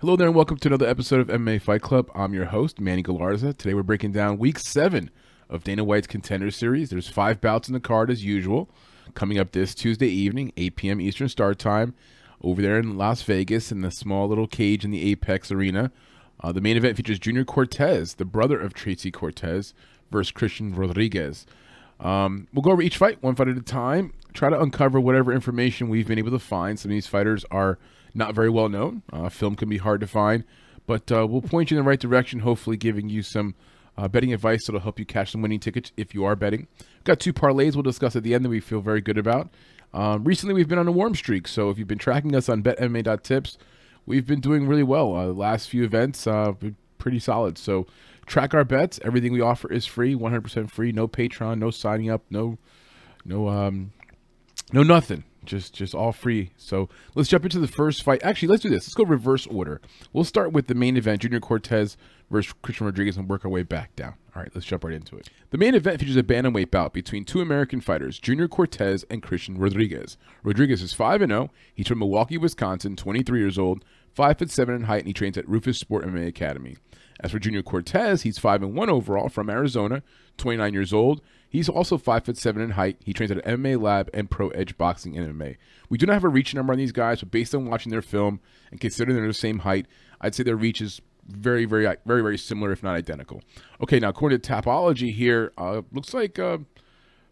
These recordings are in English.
Hello there, and welcome to another episode of MMA Fight Club. I'm your host, Manny Galarza. Today we're breaking down week seven of Dana White's Contender Series. There's five bouts in the card as usual. Coming up this Tuesday evening, 8 p.m. Eastern Start Time, over there in Las Vegas in the small little cage in the Apex Arena. Uh, the main event features Junior Cortez, the brother of Tracy Cortez, versus Christian Rodriguez. Um, we'll go over each fight one fight at a time. Try to uncover whatever information we've been able to find. Some of these fighters are not very well known. Uh, film can be hard to find, but uh, we'll point you in the right direction. Hopefully, giving you some uh, betting advice that'll help you cash some winning tickets if you are betting. We've got two parlays we'll discuss at the end that we feel very good about. Um, recently, we've been on a warm streak, so if you've been tracking us on BetMMA.tips, we've been doing really well. Uh, last few events, uh, pretty solid. So track our bets. Everything we offer is free, 100% free. No Patreon, no signing up, no, no, um, no nothing. Just, just all free. So let's jump into the first fight. Actually, let's do this. Let's go reverse order. We'll start with the main event: Junior Cortez versus Christian Rodriguez, and work our way back down. All right, let's jump right into it. The main event features a bantamweight bout between two American fighters, Junior Cortez and Christian Rodriguez. Rodriguez is 5 and 0. He's from Milwaukee, Wisconsin, 23 years old, 5 foot 7 in height, and he trains at Roufusport MMA Academy. As for Junior Cortez, he's 5 and 1 overall from Arizona, 29 years old. He's also 5 foot 7 in height. He trains at MMA Lab and Pro Edge Boxing MMA. We do not have a reach number on these guys, but based on watching their film and considering they're the same height, I'd say their reach is very, very, very, very similar, if not identical. Okay, now according to Tapology here, uh, looks like uh,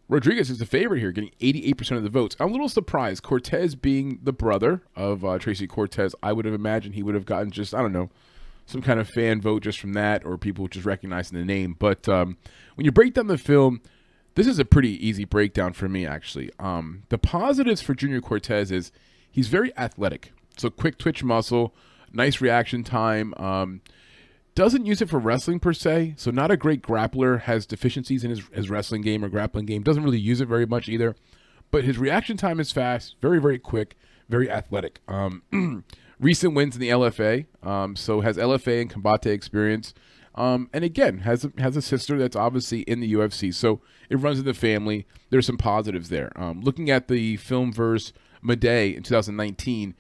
Rodriguez is the favorite here, getting 88% of the votes. I'm a little surprised. Cortez being the brother of uh, Tracy Cortez, I would have imagined he would have gotten just, I don't know, some kind of fan vote just from that or people just recognizing the name. But um, when you break down the film, this is a pretty easy breakdown for me, actually. Um, the positives for Junior Cortez is he's very athletic. So quick twitch muscle, nice reaction time. Um, doesn't use it for wrestling per se, so not a great grappler. Has deficiencies in his, his wrestling game or grappling game. Doesn't really use it very much either. But his reaction time is fast, very very quick, very athletic. Um, recent wins in the LFA, um, so has LFA and combate experience. Um, and again, has a, has a sister that's obviously in the UFC, so it runs in the family. There's some positives there. Um, looking at the film verse Madej in 2019,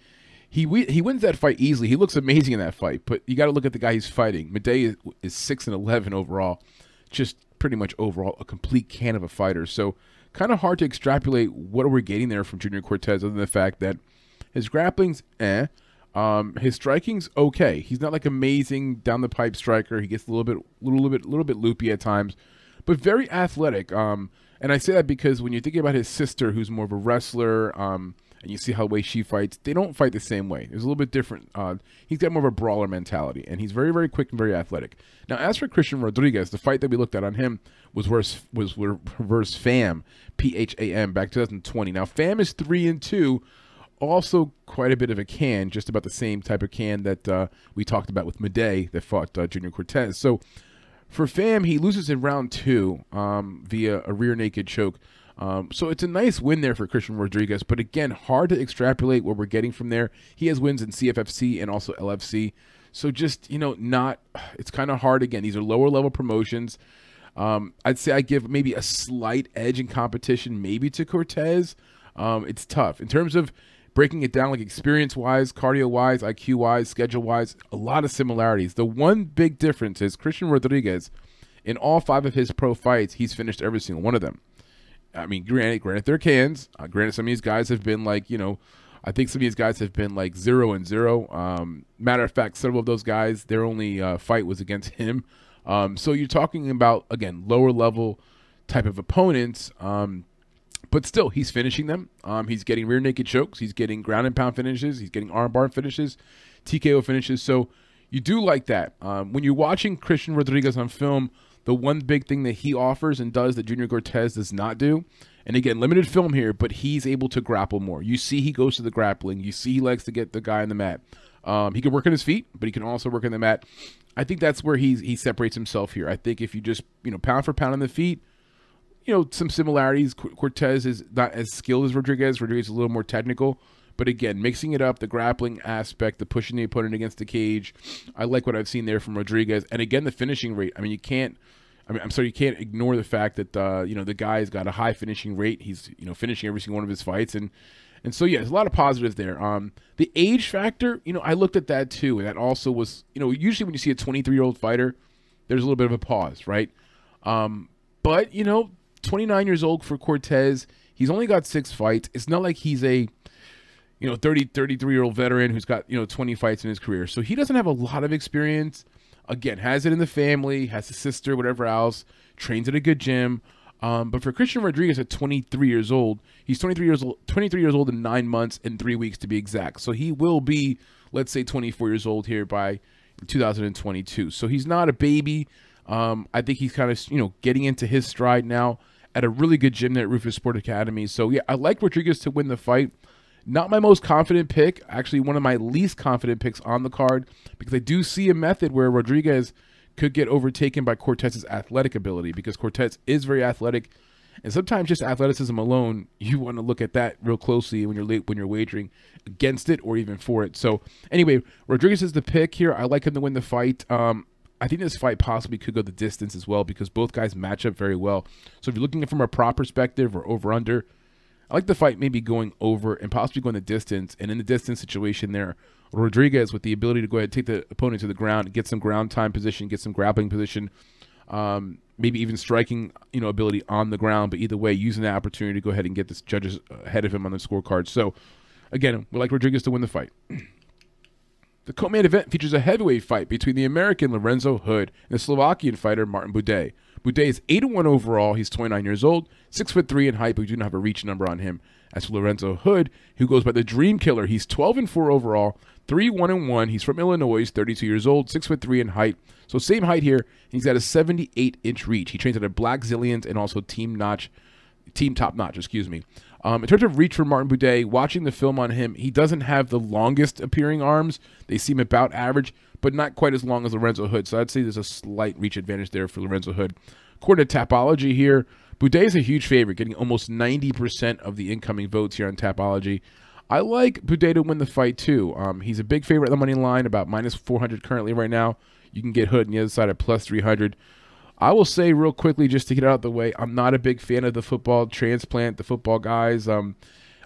he he wins that fight easily. He looks amazing in that fight, but you got to look at the guy he's fighting. Madej is, is six and eleven overall, just pretty much overall a complete can of a fighter. So kind of hard to extrapolate what we're we getting there from Junior Cortez, other than the fact that his grappling's eh. Um, his striking's okay. He's not like amazing down the pipe striker. He gets a little bit, little bit, little bit loopy at times, but very athletic. Um, and I say that because when you're thinking about his sister, who's more of a wrestler, um, and you see how the way she fights, they don't fight the same way. It's a little bit different. Uh, he's got more of a brawler mentality, and he's very, very quick and very athletic. Now, as for Christian Rodriguez, the fight that we looked at on him was versus was versus Pham, P H A M, back 2020. Now, Pham is three and two also quite a bit of a can, just about the same type of can that uh, we talked about with Madej that fought uh, Junior Cortez. So for Pham, he loses in round two um, via a rear naked choke. Um, so it's a nice win there for Christian Rodriguez, but again, hard to extrapolate what we're getting from there. He has wins in CFFC and also LFC. So just, you know, not, it's kind of hard. Again, these are lower level promotions. Um, I'd say I give maybe a slight edge in competition, maybe to Cortez. Um, it's tough. In terms of breaking it down like experience wise, cardio wise, IQ wise, schedule wise, a lot of similarities. The one big difference is Christian Rodriguez, in all five of his pro fights, he's finished every single one of them. I mean, granted, granted they're cans. Uh, granted, some of these guys have been like, you know, I think some of these guys have been like zero and zero. Um, matter of fact, several of those guys, their only uh, fight was against him. Um, so you're talking about again lower level type of opponents. Um, but still, he's finishing them. Um, he's getting rear naked chokes. He's getting ground and pound finishes. He's getting armbar finishes, TKO finishes. So you do like that. Um, when you're watching Christian Rodriguez on film, the one big thing that he offers and does that Junior Cortez does not do, and again, limited film here, but he's able to grapple more. You see, he goes to the grappling. You see, he likes to get the guy on the mat. Um, he can work on his feet, but he can also work on the mat. I think that's where he he separates himself here. I think if you just you know pound for pound on the feet, you know, some similarities. Cortez is not as skilled as Rodriguez. Rodriguez is a little more technical. But again, mixing it up, the grappling aspect, the pushing the opponent against the cage, I like what I've seen there from Rodriguez. And again, the finishing rate. I mean, you can't. I mean, I'm sorry, you can't ignore the fact that uh, you know the guy's got a high finishing rate. He's you know finishing every single one of his fights, and And so yeah, there's a lot of positives there. Um, the age factor, you know, I looked at that too, and that also was, you know, usually when you see a 23 year old fighter, there's a little bit of a pause, right? Um, but you know, 29 years old for Cortez, he's only got six fights. It's not like he's a you know 30 33 year old veteran who's got you know 20 fights in his career so he doesn't have a lot of experience again has it in the family has a sister whatever else trains at a good gym um, but for Christian Rodriguez at 23 years old, he's 23 years old, 23 years old in nine months and three weeks to be exact. So he will be, let's say, 24 years old here by 2022. So he's not a baby. Um, I think he's kind of you know getting into his stride now at a really good gym there at Roufusport Academy. So yeah, I like Rodriguez to win the fight. Not my most confident pick, actually one of my least confident picks on the card because I do see a method where Rodriguez could get overtaken by Cortez's athletic ability because Cortez is very athletic, and sometimes just athleticism alone, you want to look at that real closely when you're late when you're wagering against it or even for it. So anyway, Rodriguez is the pick here. I like him to win the fight. Um, I think this fight possibly could go the distance as well because both guys match up very well. So if you're looking at it from a prop perspective or over under, I like the fight maybe going over and possibly going the distance. And in the distance situation there, Rodriguez with the ability to go ahead and take the opponent to the ground, get some ground time position, get some grappling position, um, maybe even striking, you know, ability on the ground. But either way, using that opportunity to go ahead and get the judges ahead of him on the scorecard. So again, we like Rodriguez to win the fight. The co-main event features a heavyweight fight between the American Lorenzo Hood and the Slovakian fighter Martin Buday. Buday is 8 1 overall. He's 29 years old, 6 foot 3 in height, but we do not have a reach number on him. As for Lorenzo Hood, who goes by the Dream Killer, he's 12 and 4 overall, 3 1 and 1. He's from Illinois, 32 years old, 6 foot 3 in height. So same height here. He's got a 78 inch reach. He trains at a Blackzilians and also Team Notch, Team Top Notch, excuse me. Um, in terms of reach for Martin Buday, watching the film on him, he doesn't have the longest appearing arms. They seem about average, but not quite as long as Lorenzo Hood. So I'd say there's a slight reach advantage there for Lorenzo Hood. According to Tapology here, Buday is a huge favorite, getting almost 90% of the incoming votes here on Tapology. I like Buday to win the fight too. Um, he's a big favorite at the money line, about minus 400 currently right now. You can get Hood on the other side at plus 300. I will say real quickly, just to get out of the way, I'm not a big fan of the football transplant, the football guys. Um,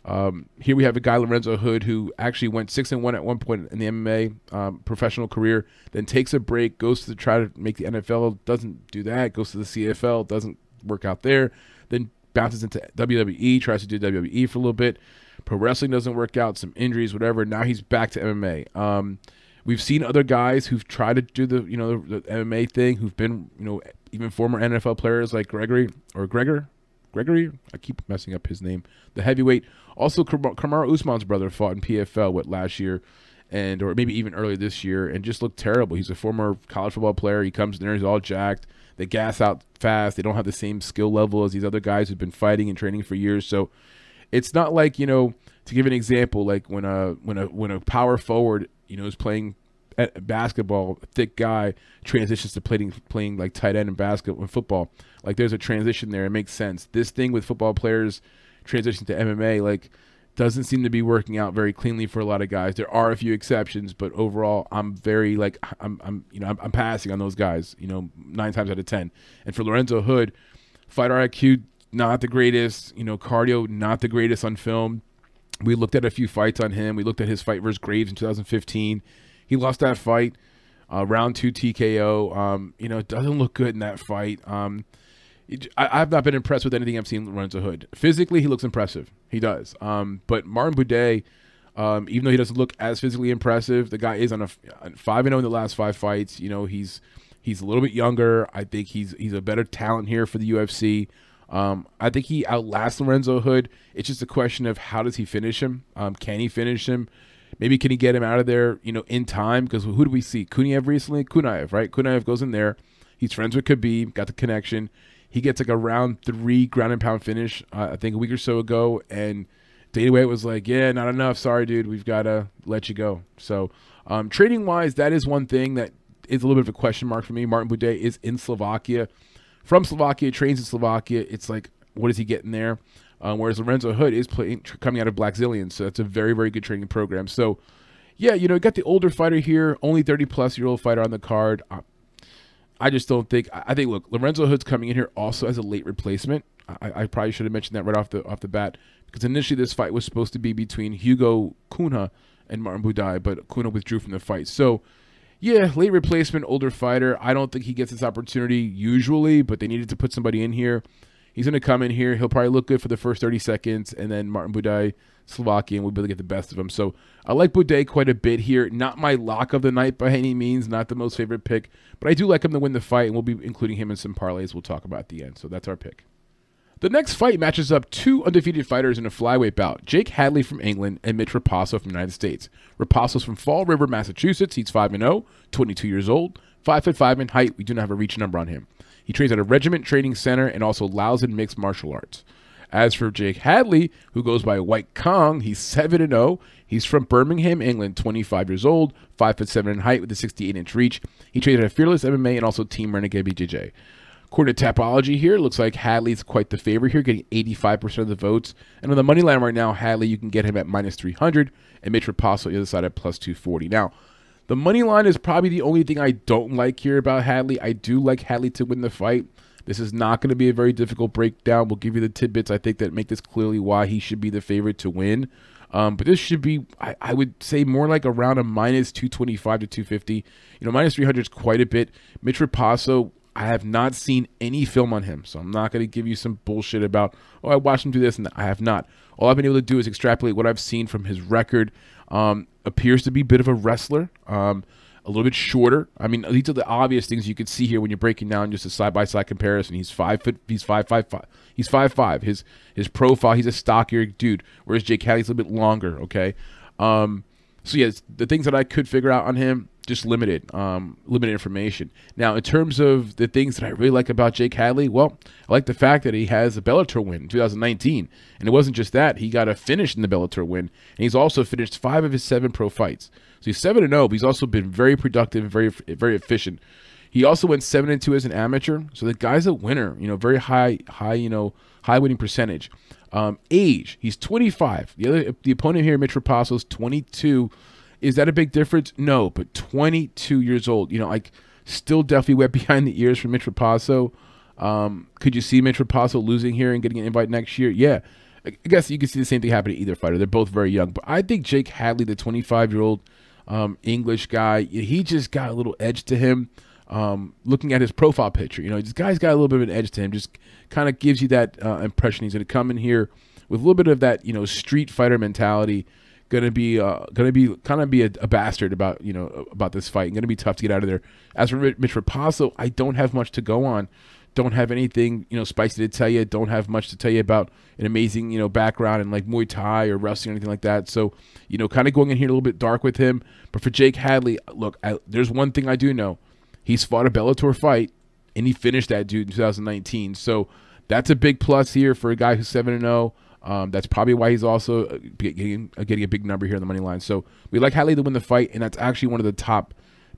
um, here we have a guy Lorenzo Hood who actually went six and one at one point in the MMA um, professional career, then takes a break, goes to try to make the NFL, doesn't do that, goes to the CFL, doesn't work out there, then bounces into WWE, tries to do WWE for a little bit. Pro wrestling doesn't work out, some injuries, whatever. Now he's back to MMA. Um, we've seen other guys who've tried to do the you know the, the MMA thing, who've been you know even former NFL players like Gregory or Gregor. Gregory, I keep messing up his name. The heavyweight, also Kamaru Usman's brother fought in PFL what last year, and or maybe even earlier this year, and just looked terrible. He's a former college football player. He comes in there, he's all jacked. They gas out fast. They don't have the same skill level as these other guys who've been fighting and training for years. So it's not like you know. To give an example, like when a when a when a power forward you know is playing basketball, thick guy transitions to playing playing like tight end in basketball and football. Like there's a transition there. It makes sense. This thing with football players transition to MMA like doesn't seem to be working out very cleanly for a lot of guys. There are a few exceptions, but overall, I'm very like I'm I'm you know I'm, I'm passing on those guys. You know, nine times out of ten. And for Lorenzo Hood, fighter IQ not the greatest. You know, cardio not the greatest on film. We looked at a few fights on him. We looked at his fight versus Graves in 2015 he lost that fight, uh, round two TKO. Um, you know, doesn't look good in that fight. Um, I, have not been impressed with anything I've seen Lorenzo Hood. Physically, he looks impressive. He does. Um, but Martin Buday, um, even though he doesn't look as physically impressive, the guy is on a five and zero oh in the last five fights. You know, he's he's a little bit younger. I think he's he's a better talent here for the UFC. Um, I think he outlasts Lorenzo Hood. It's just a question of how does he finish him? Um, can he finish him? Maybe can he get him out of there, you know, in time? Because who do we see? Kuniev recently? Kuniev, right? Kuniev goes in there. He's friends with Khabib, got the connection. He gets like a round three ground and pound finish, uh, I think a week or so ago. And Dana White was like, yeah, not enough. Sorry, dude. We've got to let you go. So, um, trading wise, that is one thing that is a little bit of a question mark for me. Martin Buday is in Slovakia. From Slovakia, trains in Slovakia. It's like, what is he getting there? Um, whereas Lorenzo Hood is playing, coming out of Blackzilians, so that's a very, very good training program. So, yeah, you know, you got the older fighter here, only 30 plus year old fighter on the card. I, I just don't think. I think look, Lorenzo Hood's coming in here also as a late replacement. I, I probably should have mentioned that right off the off the bat because initially this fight was supposed to be between Hugo Cunha and Martin Buday, but Cunha withdrew from the fight. So, yeah, late replacement, older fighter. I don't think he gets this opportunity usually, but they needed to put somebody in here. He's going to come in here. He'll probably look good for the first 30 seconds, and then Martin Buday, Slovakian, will be able to get the best of him. So I like Buday quite a bit here. Not my lock of the night by any means, not the most favorite pick, but I do like him to win the fight, and we'll be including him in some parlays we'll talk about at the end. So that's our pick. The next fight matches up two undefeated fighters in a flyweight bout Jake Hadley from England and Mitch Raposo from the United States. Raposo's from Fall River, Massachusetts. He's 5 0, 22 years old, 5 foot 5 in height. We do not have a reach number on him. He trains at a regiment training center and also Lauzon Mixed Martial Arts. As for Jake Hadley, who goes by White Kong, he's 7 0. He's from Birmingham, England, 25 years old, 5 foot 7 in height with a 68 inch reach. He trains at a Fearless MMA and also Team Renegade BJJ. According to Tapology here, it looks like Hadley's quite the favorite here, getting 85% of the votes. And on the money line right now, Hadley, you can get him at minus 300, and Mitch Raposo the other side at plus 240. Now, the money line is probably the only thing I don't like here about Hadley. I do like Hadley to win the fight. This is not going to be a very difficult breakdown. We'll give you the tidbits I think that make this clearly why he should be the favorite to win. Um, but this should be, I, I, would say, more like around a minus 225 to 250. You know, minus 300 is quite a bit. Mitch Raposo, I have not seen any film on him, so I'm not going to give you some bullshit about, oh, I watched him do this, and I have not. All I've been able to do is extrapolate what I've seen from his record. Um, appears to be a bit of a wrestler, um, a little bit shorter. I mean, these are the obvious things you could see here when you're breaking down just a side by side comparison. He's five foot, he's five five five, he's five five. His his profile, he's a stockier dude, whereas Jake Hadley's a little bit longer. Okay, um, so yes, the things that I could figure out on him just limited, um, limited information. Now, in terms of the things that I really like about Jake Hadley, well, I like the fact that he has a Bellator win in 2019, and it wasn't just that; he got a finish in the Bellator win, and he's also finished five of his seven pro fights. So he's seven and zero, but he's also been very productive and very very efficient. He also went seven and two as an amateur, so the guy's a winner. You know, very high high you know high winning percentage. Um, age, he's 25. The other the opponent here, Mitch Raposo, is 22 is that a big difference? No, but 22 years old, you know, like still definitely wet behind the ears for Mitch Raposo. Um, could you see Mitch Raposo losing here and getting an invite next year? Yeah. I guess you can see the same thing happen to either fighter. They're both very young. But I think Jake Hadley, the 25 year old um, English guy, he just got a little edge to him. Um, looking at his profile picture, you know, this guy's got a little bit of an edge to him. Just kind of gives you that uh, impression he's going to come in here with a little bit of that, you know, street fighter mentality gonna be uh, gonna be kind of be a, a, bastard about you know about this fight and gonna be tough to get out of there. As for Mitch Raposo, I don't have much to go on. Don't have anything you know spicy to tell you. Don't have much to tell you about an amazing you know background in like Muay Thai or wrestling or anything like that. So you know, kind of going in here a little bit dark with him. But for Jake Hadley, look, I, there's one thing I do know: he's fought a Bellator fight and he finished that dude in 2019. So that's a big plus here for a guy who's seven and zero. Um, that's probably why he's also uh, getting, uh, getting a big number here on the money line. So we like Hadley to win the fight, and that's actually one of the top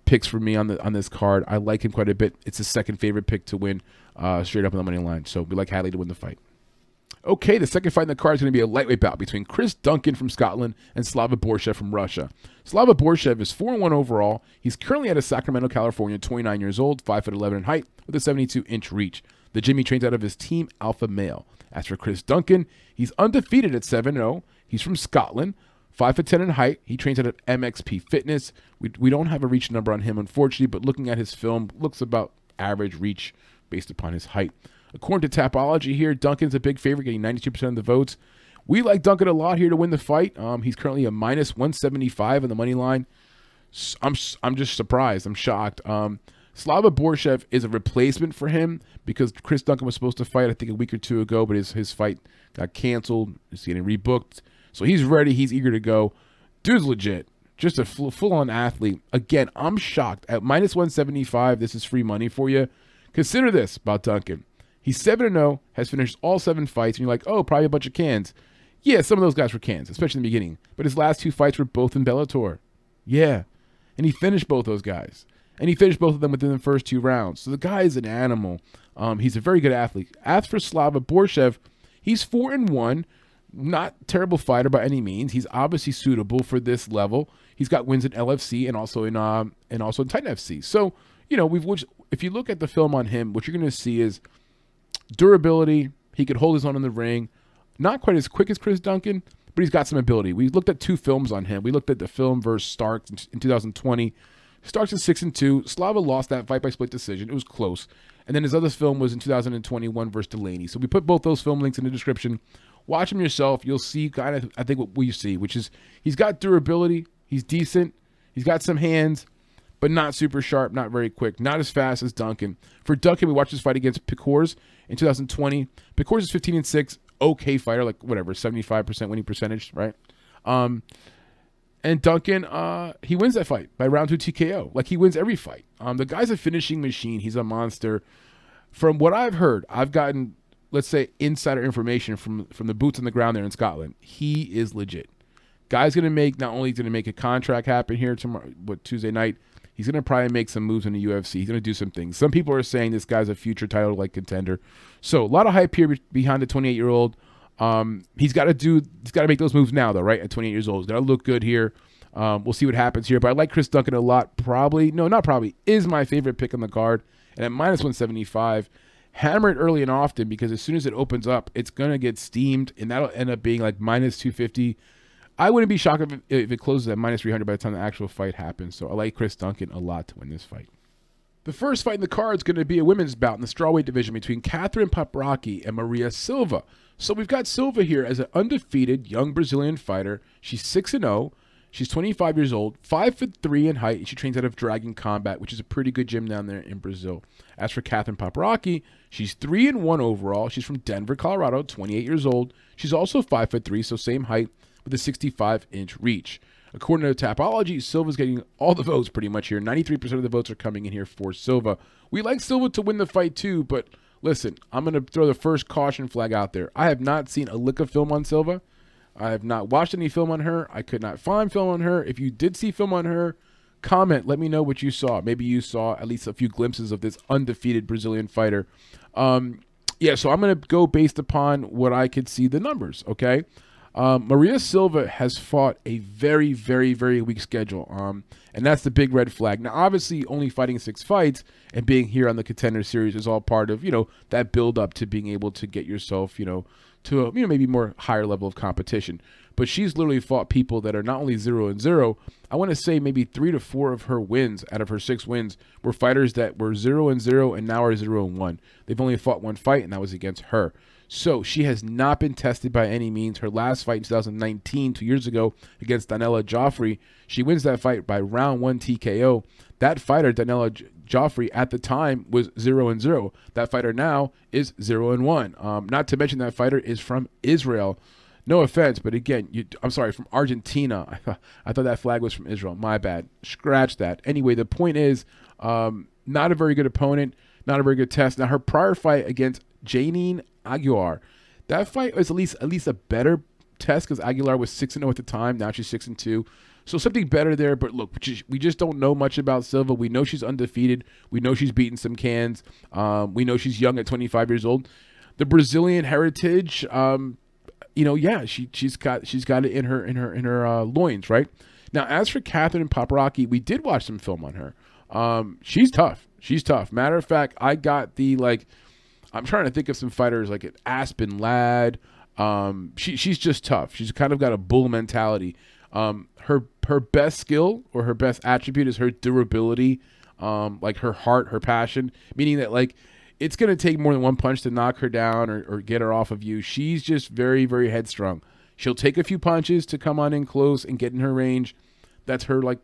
picks for me on the on this card. I like him quite a bit. It's his second favorite pick to win uh, straight up on the money line. So we like Hadley to win the fight. Okay, the second fight in the card is going to be a lightweight bout between Chris Duncan from Scotland and Slava Borshev from Russia. Slava Borshev is 4 1 overall. He's currently out of Sacramento, California, 29 years old, 5'11 in height, with a 72 inch reach. The Jimmy trains out of his team Alpha Male. As for Chris Duncan, he's undefeated at 7 0. He's from Scotland, 5 foot 10 in height. He trains at MXP Fitness. We, we don't have a reach number on him, unfortunately, but looking at his film, looks about average reach based upon his height. According to Tapology here, Duncan's a big favorite, getting 92% of the votes. We like Duncan a lot here to win the fight. Um, he's currently a minus 175 on the money line. I'm I'm just surprised. I'm shocked. Um, Slava Borshev is a replacement for him because Chris Duncan was supposed to fight, I think, a week or two ago, but his, his fight got canceled. He's getting rebooked. So he's ready. He's eager to go. Dude's legit. Just a full on athlete. Again, I'm shocked. At minus 175, this is free money for you. Consider this about Duncan. He's 7 0, has finished all seven fights, and you're like, oh, probably a bunch of cans. Yeah, some of those guys were cans, especially in the beginning. But his last two fights were both in Bellator. Yeah. And he finished both those guys and he finished both of them within the first two rounds. So the guy is an animal. Um, he's a very good athlete. As for Slava Borshev, he's four and one, not terrible fighter by any means. He's obviously suitable for this level. He's got wins in LFC and also in um, and also in Titan FC. So you know we've if you look at the film on him, what you're going to see is durability. He could hold his own in the ring. not quite as quick as Chris Duncan, but he's got some ability. We looked at two films on him. We looked at the film versus Starks in 2020. Starks is six and two. Slava lost that fight by split decision. It was close. And then his other film was in 2021 versus Delaney. So we put both those film links in the description. Watch him yourself. You'll see kind of I think what we see, which is he's got durability. He's decent. He's got some hands, but not super sharp, not very quick, not as fast as Duncan. For Duncan, we watched this fight against Picours in 2020. Picours is 15 and six, okay fighter, like whatever, 75% winning percentage, right? Um, and Duncan, uh, he wins that fight by round two TKO. Like he wins every fight. Um, the guy's a finishing machine. He's a monster. From what I've heard, I've gotten, let's say, insider information from from the boots on the ground there in Scotland. He is legit. Guy's gonna make not only gonna make a contract happen here tomorrow, what Tuesday night. He's gonna probably make some moves in the UFC. He's gonna do some things. Some people are saying this guy's a future title like contender. So a lot of hype here behind the 28 year old. Um, he's got to do. He's got to make those moves now, though, right? At 28 years old, he's got to look good here. Um, we'll see what happens here. But I like Chris Duncan a lot. Probably, no, not probably, is my favorite pick on the card. And at minus 175, hammer it early and often because as soon as it opens up, it's gonna get steamed, and that'll end up being like minus 250. I wouldn't be shocked if it, if it closes at minus 300 by the time the actual fight happens. So I like Chris Duncan a lot to win this fight. The first fight in the card is going to be a women's bout in the strawweight division between Catherine Paprocki and Maria Silva. So we've got Silva here as an undefeated young Brazilian fighter. She's 6 and 0. She's 25 years old, 5 foot 3 in height, and she trains out of Dragon Combat, which is a pretty good gym down there in Brazil. As for Catherine Paprocki, she's 3 and 1 overall. She's from Denver, Colorado, 28 years old. She's also 5 foot 3, so same height with a 65 inch reach. According to Tapology, Silva's getting all the votes pretty much here. 93% of the votes are coming in here for Silva. We like Silva to win the fight too, but Listen, I'm going to throw the first caution flag out there. I have not seen a lick of film on Silva. I have not watched any film on her. I could not find film on her. If you did see film on her, comment. Let me know what you saw. Maybe you saw at least a few glimpses of this undefeated Brazilian fighter. Um, yeah, so I'm going to go based upon what I could see the numbers, okay? Um, Maria Silva has fought a very, very, very weak schedule, um, and that's the big red flag. Now, obviously, only fighting six fights and being here on the Contender Series is all part of you know that build up to being able to get yourself you know to a you know maybe more higher level of competition. But she's literally fought people that are not only zero and zero. I want to say maybe three to four of her wins out of her six wins were fighters that were zero and zero and now are zero and one. They've only fought one fight, and that was against her. So she has not been tested by any means. Her last fight in 2019, two years ago, against Danella Joffrey, she wins that fight by round one TKO. That fighter, Danella Joffrey, at the time was zero and zero. That fighter now is zero and one. Um, not to mention that fighter is from Israel. No offense, but again, you, I'm sorry, from Argentina. I thought, that flag was from Israel. My bad. Scratch that. Anyway, the point is, um, not a very good opponent, not a very good test. Now, her prior fight against Janine Aguilar. That fight was at least at least a better test because Aguilar was six and zero oh at the time. Now she's six and two. So something better there. But look, we just don't know much about Silva. We know she's undefeated. We know she's beaten some cans. Um, we know she's young at 25 years old. The Brazilian heritage, um, you know, yeah, she she's got she's got it in her in her in her uh, loins, right? Now, as for Catherine Paprocki, we did watch some film on her. Um, she's tough. She's tough. Matter of fact, I got the like I'm trying to think of some fighters like Aspen Ladd. Um, she she's just tough. She's kind of got a bull mentality. Um, her her best skill or her best attribute is her durability, um, like her heart, her passion. Meaning that like it's gonna take more than one punch to knock her down or, or get her off of you. She's just very very headstrong. She'll take a few punches to come on in close and get in her range. That's her like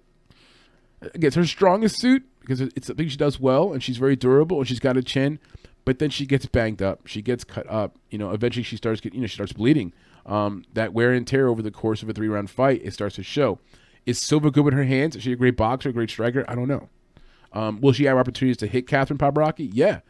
I guess her strongest suit because it's something she does well and she's very durable and she's got a chin but then she gets banged up. She gets cut up. You know, eventually she starts getting, you know, she starts bleeding. Um, that wear and tear over the course of a three round fight, it starts to show. Is Silva good with her hands? Is she a great boxer, a great striker? I don't know. Um, will she have opportunities to hit Catherine Paprocki? Yeah.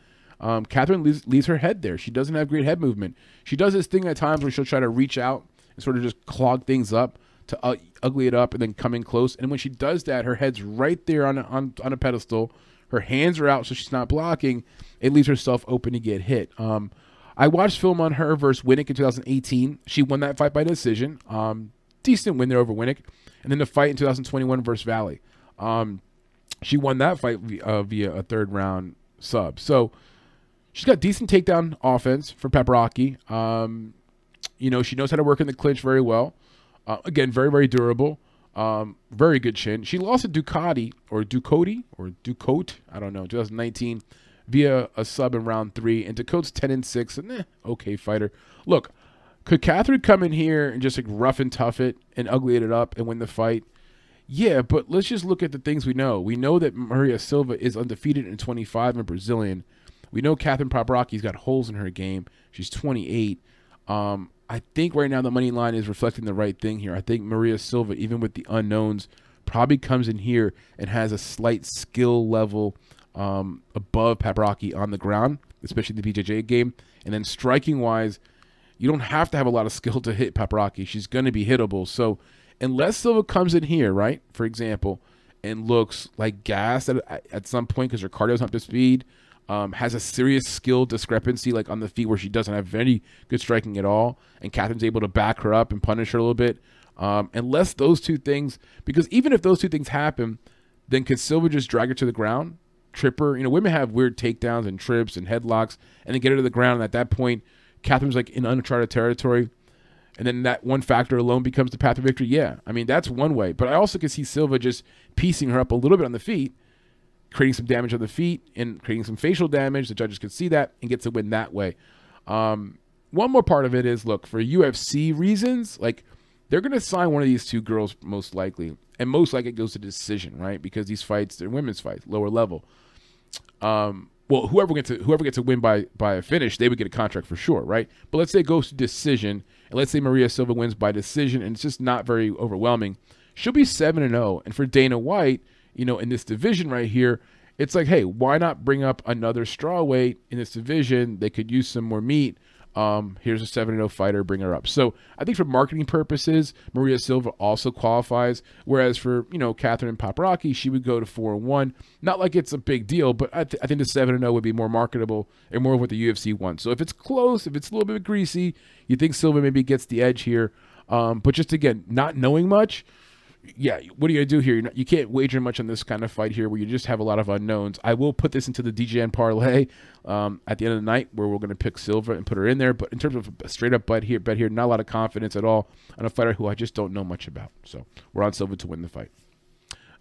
Um, Catherine leaves, leaves, her head there. She doesn't have great head movement. She does this thing at times where she'll try to reach out and sort of just clog things up to ugly it up and then come in close. And when she does that, her head's right there on a, on, on a pedestal. Her hands are out, so she's not blocking. It leaves herself open to get hit. Um, I watched film on her versus Winnick in 2018. She won that fight by decision. Um, decent win there over Winnick. And then the fight in 2021 versus Valley. Um, she won that fight via, uh, via, a third round sub. So she's got decent takedown offense from Paprocki. Um, You know, she knows how to work in the clinch very well. Uh, again, very, very durable. Um, very good chin. She lost to Ducati or Ducati or Ducote, I don't know, 2019 via a sub in round three. And Ducote's 10 and 6, and eh, okay fighter. Look, could Catherine come in here and just like rough and tough it and ugly it up and win the fight? Yeah, but let's just look at the things we know. We know that Maria Silva is undefeated in 25 and Brazilian. We know Catherine Paprocki's got holes in her game. She's 28. Um, I think right now the money line is reflecting the right thing here. I think Maria Silva, even with the unknowns, probably comes in here and has a slight skill level um, above Paprocki on the ground, especially the BJJ game. And then striking wise, you don't have to have a lot of skill to hit Paprocki. She's going to be hittable. So unless Silva comes in here, right, for example, and looks like gas at, at some point because her cardio's not to speed, um, has a serious skill discrepancy, like on the feet where she doesn't have any good striking at all, and Catherine's able to back her up and punish her a little bit. Um, unless those two things, because even if those two things happen, then could Silva just drag her to the ground, trip her? You know, women have weird takedowns and trips and headlocks, and then get her to the ground. And at that point, Catherine's like in uncharted territory. And then that one factor alone becomes the path to victory. Yeah, I mean that's one way, but I also can see Silva just piecing her up a little bit on the feet, creating some damage on the feet and creating some facial damage. The judges could see that and get to win that way. Um, one more part of it is look for UFC reasons, like they're going to sign one of these two girls most likely, and most likely it goes to decision, right? Because these fights they're women's fights, lower level. Um, well, whoever gets to whoever gets a win by by a finish, they would get a contract for sure, right? But let's say it goes to decision, and let's say Maria Silva wins by decision, and it's just not very overwhelming. She'll be seven and zero, oh. and for Dana White, you know, in this division right here, it's like, hey, why not bring up another straw weight in this division? They could use some more meat. Um, here's a 7 0 fighter, bring her up. So I think for marketing purposes, Maria Silva also qualifies. Whereas for, you know, Catherine Paprocki, she would go to 4 1. Not like it's a big deal, but I, th- I think the 7 0 would be more marketable and more of what the UFC wants. So if it's close, if it's a little bit greasy, you think Silva maybe gets the edge here. Um, but just again, not knowing much, yeah, what are you do here? Not, you can't wager much on this kind of fight here, where you just have a lot of unknowns. I will put this into the DGN parlay um, at the end of the night, where we're gonna pick Silva and put her in there. But in terms of a straight up bet here, bet here, not a lot of confidence at all on a fighter who I just don't know much about. So we're on Silva to win the fight.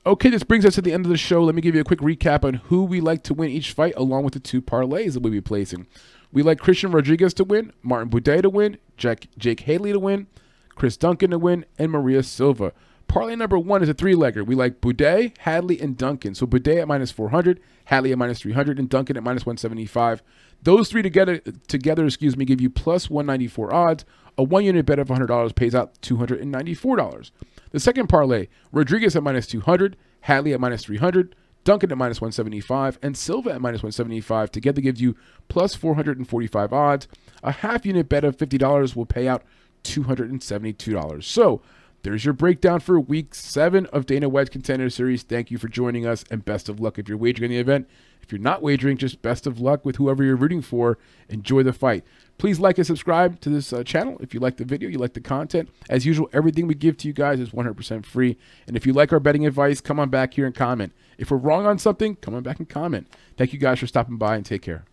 Okay, this brings us to the end of the show. Let me give you a quick recap on who we like to win each fight, along with the two parlays that we'll be placing. We like Christian Rodriguez to win, Martin Buday to win, Jack, Jake Hadley to win, Chris Duncan to win, and Maria Silva. Parlay number one is a three legger. We like Buday, Hadley, and Duncan. So Buday at minus 400, Hadley at minus 300, and Duncan at minus 175. Those three together, together, excuse me, give you plus 194 odds. A one unit bet of $100 pays out $294. The second parlay, Rodriguez at minus 200, Hadley at minus 300, Duncan at minus 175, and Silva at minus 175 together gives you plus 445 odds. A half unit bet of $50 will pay out $272. So there's your breakdown for week seven of Dana White's Contender Series. Thank you for joining us, and best of luck if you're wagering in the event. If you're not wagering, just best of luck with whoever you're rooting for. Enjoy the fight. Please like and subscribe to this uh, channel if you like the video, you like the content. As usual, everything we give to you guys is 100% free. And if you like our betting advice, come on back here and comment. If we're wrong on something, come on back and comment. Thank you guys for stopping by and take care.